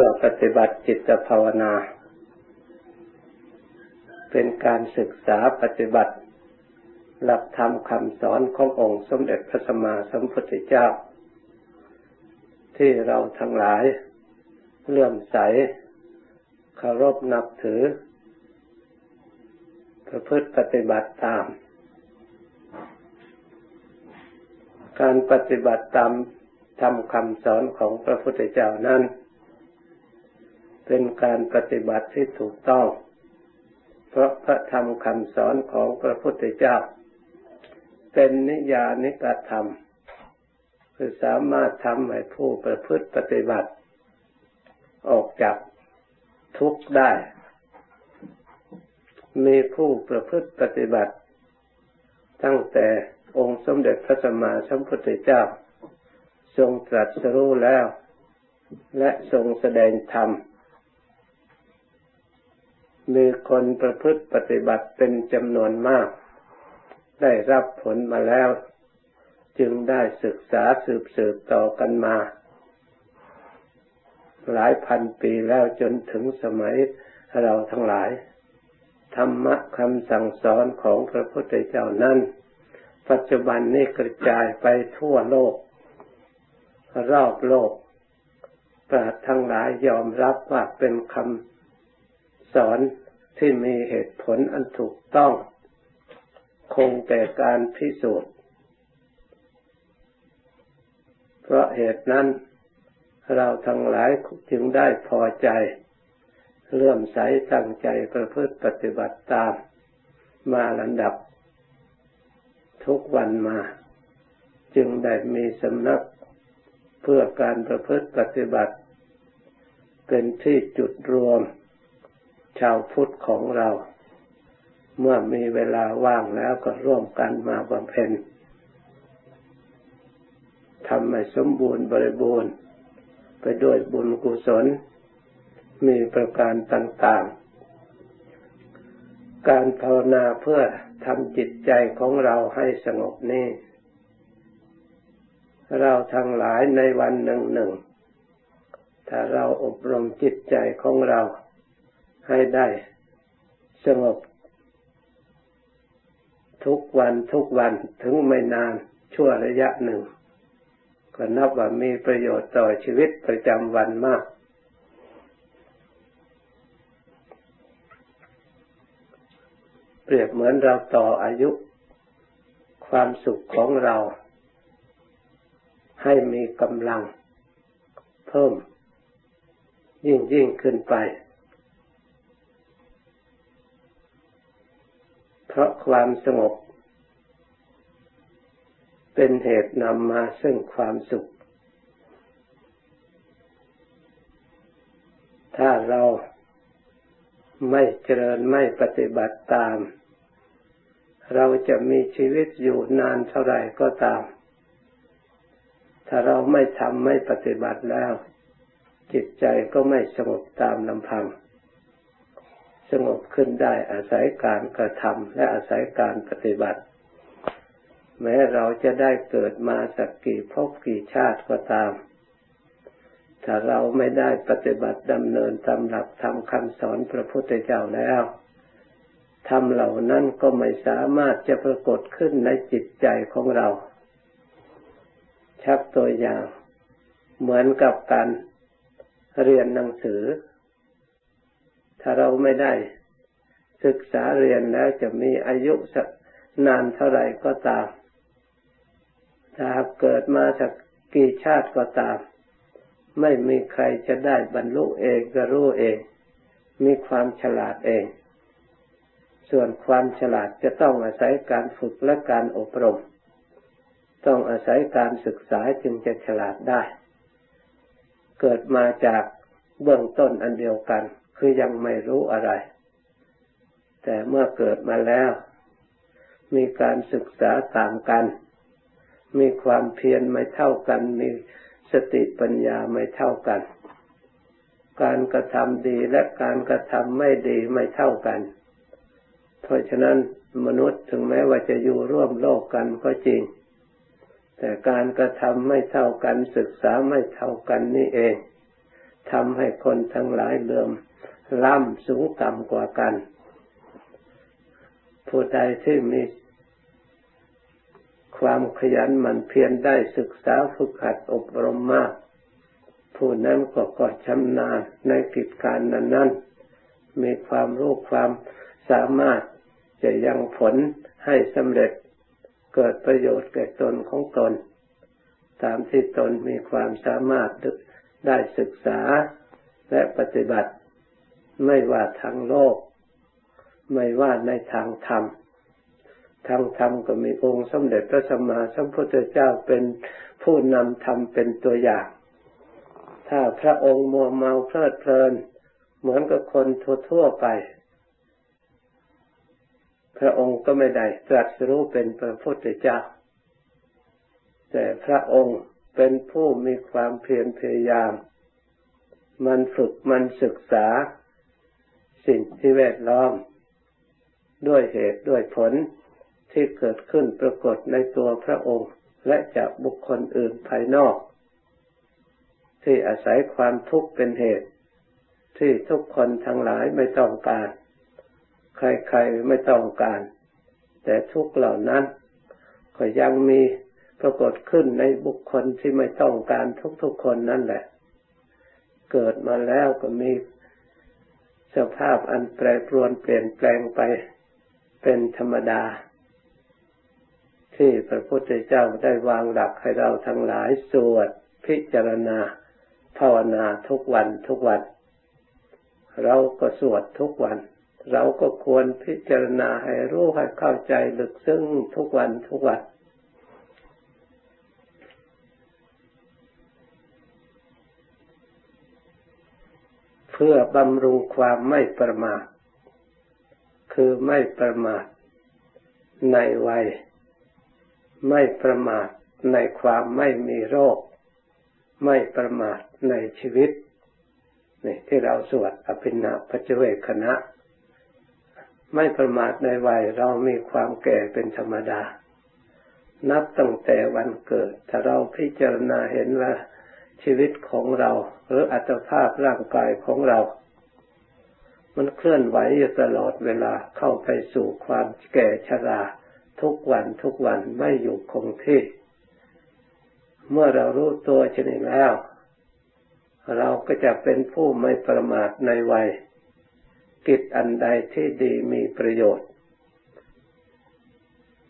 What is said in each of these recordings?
พื่อปฏิบัติจิตภาวนา เป็นการศึกษาปฏิบัติ หลักธรรมคำสอนขององค์สมเด็จพระสัมมาสัมพุทธเจ้า ที่เราทั้งหลายเลื่อมใสเคารพนับถือ ประพฤติปฏิบัติตาม การปฏิบัติตามทำคำสอนของพระพุทธเจ้านั้น เป็นการปฏิบัติที่ถูกต้อง เพราะพระธรรมคำสอนของพระพุทธเจ้า เป็นนิยานิกธรรม คือสามารถทำให้ผู้ประพฤติปฏิบัติ ออกจากทุกข์ได้ มีผู้ประพฤติปฏิบัติ ตั้งแต่องค์สมเด็จพระสัมมาสัมพุทธเจ้า ทรงตรัสรู้แล้ว และทรงแสดงธรรม มีคนประพฤติปฏิบัติเป็นจำนวนมาก ได้รับผลมาแล้ว จึงได้ศึกษาสืบสืบต่อกันมา หลายพันปีแล้วจนถึงสมัยเราทั้งหลาย ธรรมะคำสั่งสอนของพระพุทธเจ้านั้น ปัจจุบันนี้กระจายไปทั่วโลก รอบโลกปราชทั้งหลายยอมรับว่าเป็นคำ สอนที่มีเหตุผลอันถูกต้อง คงแก่การพิสูจน์ เพราะเหตุนั้น เราทั้งหลายจึงได้พอใจ เลื่อมใสตั้งใจประพฤติปฏิบัติตาม มาลำดับ ทุกวันมา จึงได้มีสำนักเพื่อการประพฤติปฏิบัติ เป็นที่จุดรวม ชาวพุทธของเรา เมื่อมีเวลาว่างแล้วก็ร่วมกันมาบำเพ็ญทำให้สมบูรณ์บริบูรณ์ ไปด้วยบุญกุศล มีประการต่างๆ การภาวนาเพื่อทำจิตใจของเราให้สงบนี่เราทั้งหลายในวันหนึ่งหนึ่งถ้าเราอบรมจิตใจของเรา ให้ได้สงบ ทุกวันทุกวันถึงไม่นานชั่วระยะหนึ่ง ก็นับว่ามีประโยชน์ต่อชีวิตประจำวันมาก เปรียบเหมือนเราต่ออายุ ความสุขของเรา ให้มีกำลัง เพิ่ม ยิ่งยิ่งขึ้นไป ราะความสงบ เป็นเหตุนำมาซึ่งความสุข ถ้าเราไม่เจริญไม่ปฏิบัติตาม เราจะมีชีวิตอยู่นานเท่าไหร่ก็ตาม ถ้าเราไม่ทำไม่ปฏิบัติแล้ว จิตใจก็ไม่สงบตามลำพัง สงบขึ้นได้อาศัยการกระทำและอาศัยการปฏิบัติ แม้เราจะได้เกิดมาสักกี่ภพกี่ชาติก็ตาม ถ้าเราไม่ได้ปฏิบัติดำเนินตามหลักธรรมคำสอนพระพุทธเจ้าแล้วธรรมเหล่านั้นก็ไม่สามารถจะปรากฏขึ้นในจิตใจของเรา ชักตัวอย่าง เหมือนกับการเรียนหนังสือ ถ้าเราไม่ได้ศึกษาเรียนแล้วจะมีอายุสักนานเท่าไหร่ก็ตาม ถ้าเกิดมาจากกี่ชาติก็ตาม ไม่มีใครจะได้บรรลุเองก็รู้เอง มีความฉลาดเอง ส่วนความฉลาดจะต้องอาศัยการฝึกและการอบรม ต้องอาศัยการศึกษาจึงจะฉลาดได้ เกิดมาจากเบื้องต้นอันเดียวกัน คือยังไม่รู้อะไร แต่เมื่อเกิดมาแล้ว มีการศึกษาต่างกัน มีความเพียรไม่เท่ากัน มีสติปัญญาไม่เท่ากัน การกระทำดีและการกระทำไม่ดีไม่เท่ากัน เพราะฉะนั้นมนุษย์ถึงแม้ว่าจะอยู่ร่วมโลกกันก็จริง แต่การกระทำไม่เท่ากันศึกษาไม่เท่ากันนี่เองทำให้คนทั้งหลายเลื่อม ล้ำสูงต่ำกว่ากัน ผู้ใดที่มีความขยันหมั่นเพียรได้ศึกษาฝึกหัดอบรมมาก ผู้นั้นก็ก็ชำนาญในกิจการนั้นๆ มีความรู้ความสามารถจะยังผลให้สำเร็จเกิดประโยชน์แก่ตนของตน ตามที่ตนมีความสามารถได้ศึกษาและปฏิบัติ ไม่ว่าทางโลก ไม่ว่าในทางธรรมทางธรรมก็มีองค์สมเด็จพระสัมมาสัมพุทธเจ้าเป็นผู้นำธรรมเป็นตัวอย่าง ถ้าพระองค์มัวเมาเพลิดเพลิน เหมือนกับคนทั่วๆไป พระองค์ก็ไม่ได้ตรัสรู้เป็นพระพุทธเจ้า แต่พระองค์เป็นผู้มีความเพียรพยายาม มันฝึกมันศึกษา สิ่งที่แวดล้อม ด้วยเหตุด้วยผลที่เกิดขึ้นปรากฏในตัวพระองค์ และจากบุคคลอื่นภายนอก ที่อาศัยความทุกข์เป็นเหตุ ที่ทุกคนทั้งหลายไม่ต้องการ ใครๆไม่ต้องการ แต่ทุกเหล่านั้นก็ยังมีปรากฏขึ้นในบุคคลที่ไม่ต้องการทุกๆคนนั่นแหละ เกิดมาแล้วก็มี สภาพอันแปรปรวนเปลี่ยนแปลงไปเป็นธรรมดา ที่พระพุทธเจ้าได้วางหลักให้เราทั้งหลายสวดพิจารณา ภาวนาทุกวันทุกวัน เราก็สวดทุกวัน เราก็ควรพิจารณาให้รู้ให้เข้าใจลึกซึ้งทุกวันทุกวันเพื่อบำรุงความไม่ประมาท คือไม่ประมาท ในวัย ไม่ประมาทในความไม่มีโรค ไม่ประมาทในชีวิตนี่ที่เราสวดอภินาปัจเวกคณะ ไม่ประมาทในวัยเรามีความแก่เป็นธรรมดา นับตั้งแต่วันเกิด ถ้าเราพิจารณาเห็นว่า ชีวิตของเรา หรืออัตภาพร่างกายของเรา มันเคลื่อนไหวอยู่ตลอดเวลาเข้าไปสู่ความแก่ชรา ทุกวันทุกวันไม่อยู่คงที่ เมื่อเรารู้ตัวชนิดแล้ว เราก็จะเป็นผู้ไม่ประมาทในวัย กิจอันใดที่ดีมีประโยชน์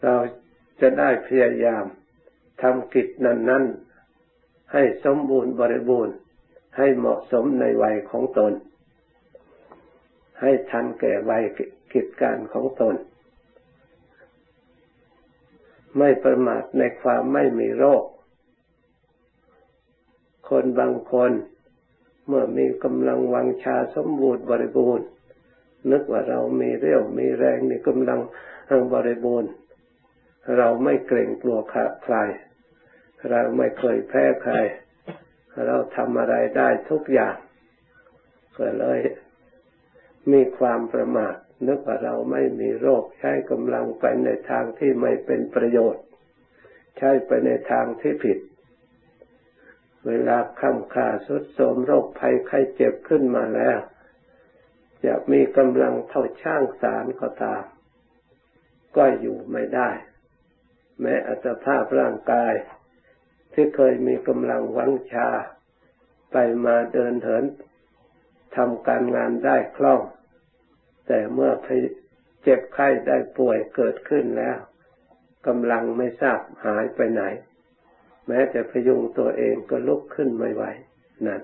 เราจะได้พยายามทำกิจนั้นนั้น ให้สมบูรณ์บริบูรณ์ ให้เหมาะสมในวัยของตน ให้ทันแก่วัยกิจการของตน ไม่ประมาทในความไม่มีโรค คนบางคนเมื่อมีกำลังวังชาสมบูรณ์บริบูรณ์ นึกว่าเรามีเรี่ยวมีแรงมีกำลังทางบริบูรณ์ เราไม่เกรงกลัวใคร เราไม่เคยแพ้ใคร เราทำอะไรได้ทุกอย่างก็เลยมีความประมาทนึกว่าเราไม่มีโรคใช้กำลังไปในทางที่ไม่เป็นประโยชน์ ใช้ไปในทางที่ผิด เวลาค้ำขาสุดโทมโรคภัยไข้เจ็บขึ้นมาแล้ว จะมีกำลังเท่าช่างสารก็ตาม ก็อยู่ไม่ได้ แม้อัตภาพร่างกาย ที่เคยมีกำลังวังชา ไปมาเดินเหินทำการงานได้คล่อง แต่เมื่อเจ็บไข้ได้ป่วยเกิดขึ้นแล้วกำลังไม่ทราบหายไปไหน แม้แต่พยุงตัวเองก็ลุกขึ้นไม่ไหวนั่น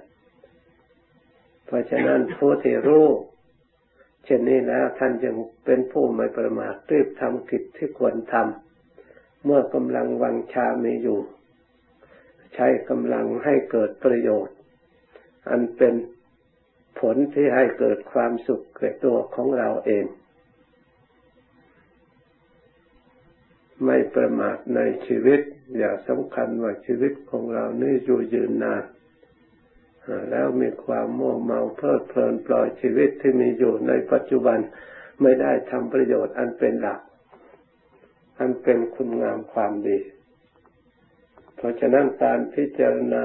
เพราะฉะนั้นผู้ที่รู้เช่นนี้แล้วท่านจึงเป็นผู้ไม่ประมาทรีบทำกิจที่ควรทำเมื่อกำลังวังชามีอยู่ ใช้กำลังให้เกิดประโยชน์ อันเป็นผลที่ให้เกิดความสุขแก่ตัวของเราเอง ไม่ประมาทในชีวิต อย่าสำคัญว่าชีวิตของเรานี่อยู่ยืนนานแล้วมีความโม่เมาเพลิดเพลินปล่อยชีวิตที่มีอยู่ในปัจจุบันไม่ได้ทำประโยชน์อันเป็นหลัก อันเป็นคุณงามความดี เพราะฉะนั้นการพิจารณา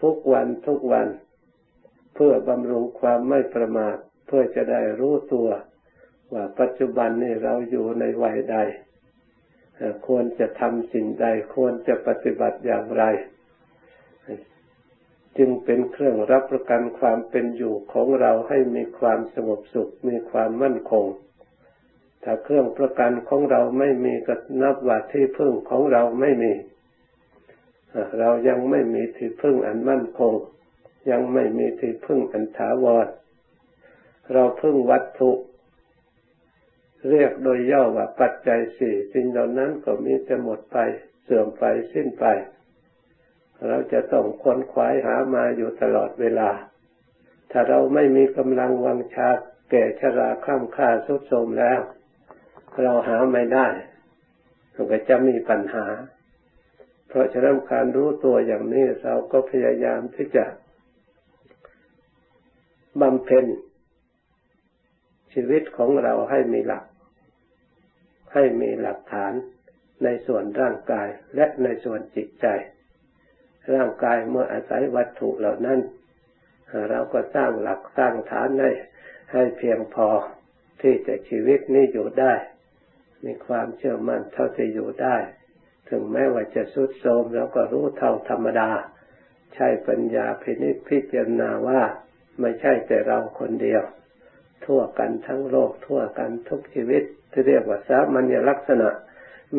ทุกวันทุกวัน เพื่อบำรุงความไม่ประมาท เพื่อจะได้รู้ตัว ว่าปัจจุบันนี้เราอยู่ในวัยใด ควรจะทำสิ่งใด ควรจะปฏิบัติอย่างไร จึงเป็นเครื่องรับประกันความเป็นอยู่ของเราให้มีความสงบสุข มีความมั่นคงถ้าเครื่องประกันของเราไม่มีก็นับว่าที่พึ่งของเราไม่มี เรายังไม่มีที่พึ่งอันมั่นคง ยังไม่มีที่พึ่งอันถาวร เราพึ่งวัตถุ เรียกโดยย่อว่าปัจจัยสี่สิ่งเหล่านั้นก็มีแต่หมดไป เสื่อมไปสิ้นไป เราจะต้องค้นคว้าหามาอยู่ตลอดเวลา ถ้าเราไม่มีกำลังวังชาแก่ชราข้ามค่าสุดโทมแล้ว เราหาไม่ได้ก็จะมีปัญหา เพราะฉะนั้นการรู้ตัวอย่างนี้เราก็พยายามที่จะบำเพ็ญชีวิตของเราให้มีหลัก ให้มีหลักฐานในส่วนร่างกายและในส่วนจิตใจ ร่างกายเมื่ออาศัยวัตถุเหล่านั้น เราก็สร้างหลักสร้างฐานให้ให้เพียงพอที่จะชีวิตนี้อยู่ได้ มีความเชื่อมั่นเท่าที่อยู่ได้ ถึงแม้ว่าจะสุดโทมเราก็รู้เท่าธรรมดา ใช้ปัญญาพินิจพิจารณาว่าไม่ใช่แต่เราคนเดียว ทั่วกันทั้งโลกทั่วกันทุกชีวิต ที่เรียกว่าสามัญลักษณะ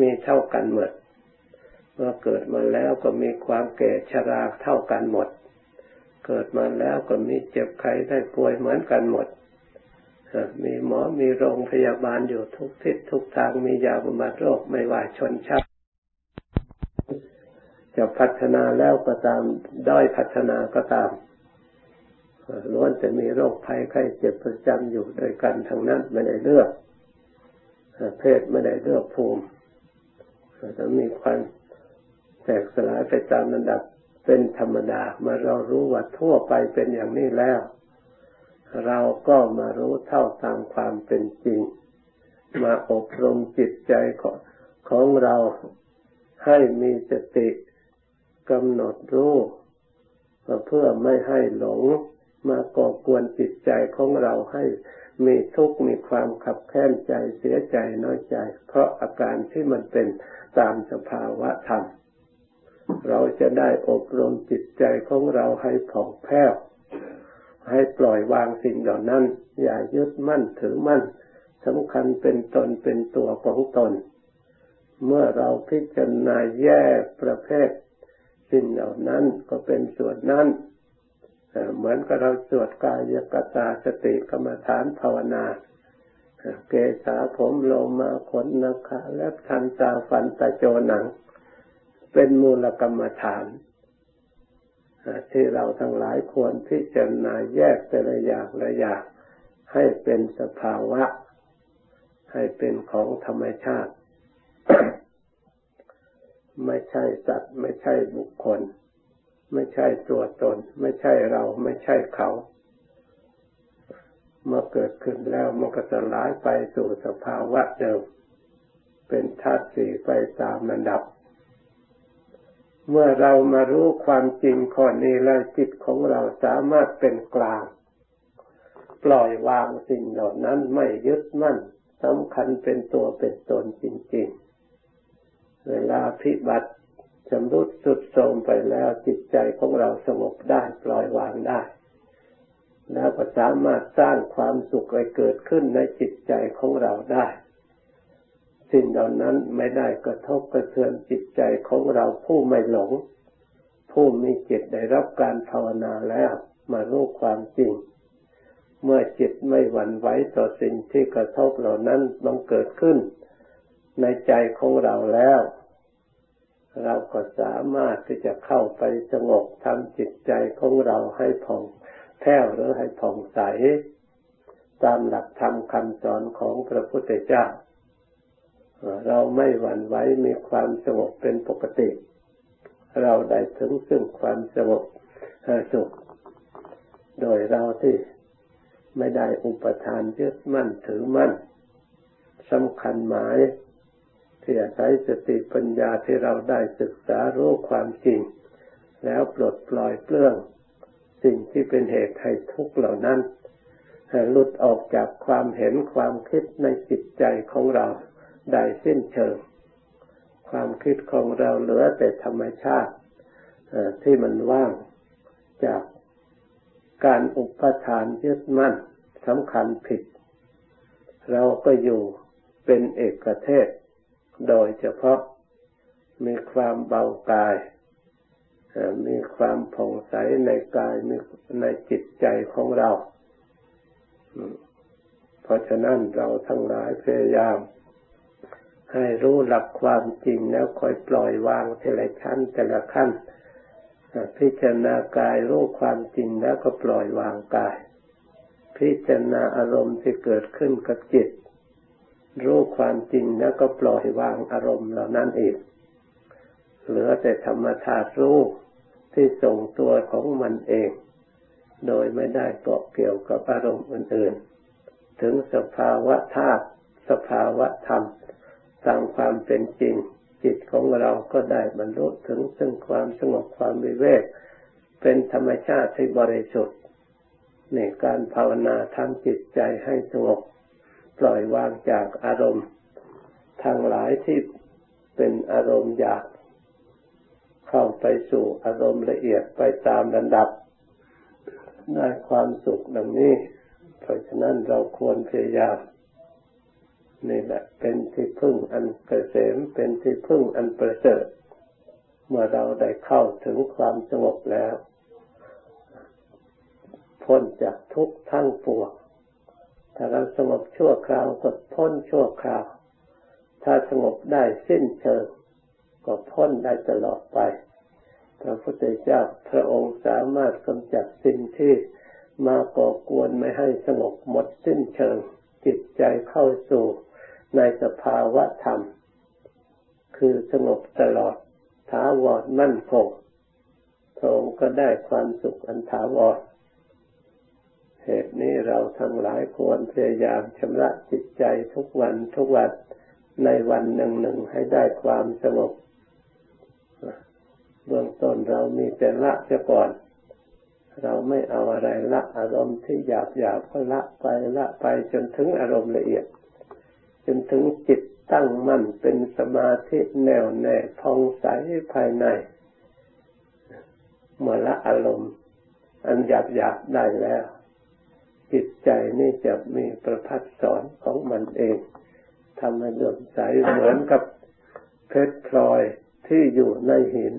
มีเท่ากันหมดเมื่อเกิดมาแล้วก็มีความแก่ชราเท่ากันหมด เกิดมาแล้วก็มีเจ็บไข้ได้ป่วยเหมือนกันหมด มีหมอมีโรงพยาบาลอยู่ทุกทิศทุกทางมียาบำบัดโรคไม่ว่าชนชาติ จะพัฒนาแล้วก็ตามด้อยพัฒนาก็ตามล้วนจะมีโรคภัยไข้เจ็บประจำอยู่โดยกันทั้งนั้นไม่ได้เลือกเพศไม่ได้เลือกภูมิจะมีความแตกสลายไปตามระดับเป็นธรรมดาเมื่อเรารู้ว่าทั่วไปเป็นอย่างนี้แล้ว เราก็มารู้เท่าตามความเป็นจริง มาอบรมจิตใจของของเราให้มีสติ กำหนดรู้เพื่อไม่ให้หลงมาก่อกวนจิตใจของเราให้มีทุกข์มีความขับแค้นใจเสียใจน้อยใจ เพราะอาการที่มันเป็นตามสภาวะธรรม เราจะได้อบรมจิตใจของเราให้ผ่องแผ้วให้ปล่อยวางสิ่งเหล่านั้น อย่ายึดมั่นถือมั่นสำคัญเป็นตนเป็นตัวของตน เมื่อเราพิจารณาแยกประเภท สิ่งเหล่านั้นก็เป็นส่วนนั้นเหมือนกับเราสวดกายกตาสติกรรมฐานภาวนา เกษาผมโลมาขนนักขาและทันตาฟันตะโจหนัง เป็นมูลกรรมฐาน ที่เราทั้งหลายควรพิจารณาแยกแต่ละอย่างละอย่างให้เป็นสภาวะ ให้เป็นของธรรมชาติ ไม่ใช่สัตว์ ไม่ใช่บุคคล ไม่ใช่ตัวตน ไม่ใช่เราไม่ใช่เขาเมื่อเกิดขึ้นแล้วมันก็จะลายไปสู่สภาวะเดิม เป็นธาตุสี่ไปตามระดับ เมื่อเรามารู้ความจริงข้อนี้แล้วจิตของเราสามารถเป็นกลาง ปล่อยวางสิ่งเหล่านั้นไม่ยึดมั่นสำคัญเป็นตัวเป็นตนจริง ๆ เวลาพิบัติชำรุดสุดโทรมไปแล้วจิตใจของเราสงบได้ปล่อยวางได้ แล้วก็สามารถสร้างความสุขให้เกิดขึ้นในจิตใจของเราได้ สิ่งเหล่านั้นไม่ได้กระทบกระเทือนจิตใจของเราผู้ไม่หลง ผู้มีจิตได้รับการภาวนาแล้วมารู้ความจริง เมื่อจิตไม่หวั่นไหวต่อสิ่งที่กระทบเหล่านั้นบังเกิดขึ้น ในใจของเราแล้ว เราก็สามารถที่จะเข้าไปสงบทำจิตใจของเราให้ผ่องแผ้วหรือให้ผ่องใส ตามหลักธรรมคำสอนของพระพุทธเจ้า เราไม่หวั่นไหวมีความสงบเป็นปกติ เราได้ถึงซึ่งความสงบสุข โดยเราที่ไม่ได้อุปทานยึดมั่นถือมั่นสำคัญหมาย ที่อาศัยสติปัญญาที่เราได้ศึกษารู้ความจริง แล้วปลดปล่อยเปลื้อง สิ่งที่เป็นเหตุให้ทุกข์เหล่านั้นหลุดออกจากความเห็นความคิดในจิตใจของเราได้สิ้นเชิง ความคิดของเราเหลือแต่ธรรมชาติที่มันว่างจากการอุปทานยึดมั่นสำคัญผิด เราก็อยู่เป็นเอกเทศ โดยเฉพาะมีความเบากาย มีความผ่องใสในกายมีในจิตใจของเรา เพราะฉะนั้นเราทั้งหลายพยายาม ให้รู้หลักความจริงแล้วคอยปล่อยวางแต่ละชั้นแต่ละขั้น พิจารณากายรู้ความจริงแล้วก็ปล่อยวางกาย พิจารณาอารมณ์ที่เกิดขึ้นกับจิต รู้ความจริงแล้วก็ปล่อยวางอารมณ์เหล่านั้นเองเหลือแต่ธรรมชาติรู้ที่ส่งตัวของมันเอง โดยไม่ได้เกาะเกี่ยวกับอารมณ์อื่นๆ ถึงสภาวะธาตุสภาวะธรรมตามความเป็นจริง จิตของเราก็ได้บรรลุถึงซึ่งความสงบความวิเวกเป็นธรรมชาติที่บริสุทธิ์ในการภาวนาทำจิตใจให้สงบ ปล่อยวางจากอารมณ์ทางหลายที่เป็นอารมณ์อยากเข้าไปสู่อารมณ์ละเอียดไปตามระดับได้ความสุขดังนี้ เพราะฉะนั้นเราควรพยายามนี่แหละเป็นที่พึ่งอันเกษมเป็นที่พึ่งอันประเสริฐเมื่อเราได้เข้าถึงความสงบแล้ว พ้นจากทุกข์ทั้งปวง ถ้าเราสงบชั่วคราวก็พ้นชั่วคราว ถ้าสงบได้สิ้นเชิง ก็พ้นได้ตลอดไป พระพุทธเจ้าพระองค์สามารถกำจัดสิ่งที่มาก่อกวนไม่ให้สงบหมดสิ้นเชิง จิตใจเข้าสู่ในสภาวะธรรม คือสงบตลอดถาวรมั่นคงพระองค์ก็ได้ความสุขอันถาวร เหตุนี้เราทั้งหลายควรพยายามชำระจิตใจทุกวันทุกวันในวันหนึ่งหนึ่งให้ได้ความสงบเบื้องต้นเรามีแต่ละเสียก่อน เราไม่เอาอะไรละอารมณ์ที่หยาบหยาบก็ละไปละไปจนถึงอารมณ์ละเอียด จนถึงจิตตั้งมั่นเป็นสมาธิแน่วแน่พองใสภายในเมื่อละอารมณ์ อันหยาบหยาบได้แล้ว จิตใจนี่จะมีประพัดสอนของมันเองทำให้เลื่อมใสเหมือนกับเพชรพลอยที่อยู่ในหิน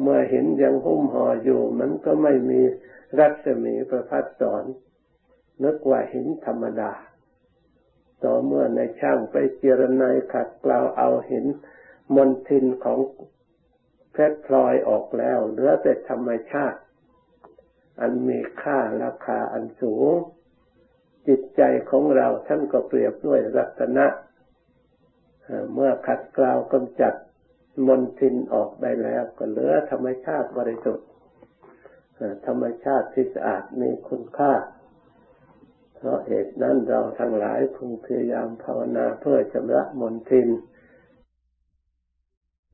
เมื่อหินยังหุ้มห่ออยู่มันก็ไม่มีรัศมีประพัดสอนนึกว่าหินธรรมดา ต่อเมื่อในช่างไปเจรนายขัดกล่าวเอาหินมนทินของเพชรพลอยออกแล้วเหลือแต่ธรรมชาติ อันมีค่าราคาอันสูง จิตใจของเราท่านก็เปรียบด้วยรัตนะ เมื่อขัดกล่าวกำจัดมนทินออกได้แล้วก็เหลือธรรมชาติบริสุทธิ์ธรรมชาติที่สะอาดมีคุณค่า เพราะเหตุนั้นเราทั้งหลายพึงพยายามภาวนาเพื่อชำระมนทิน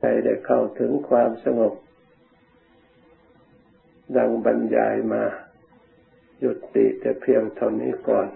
ใจได้เข้าถึงความสงบ ดังบรรยายมาหยุดติแต่เพียงเท่านี้ก่อน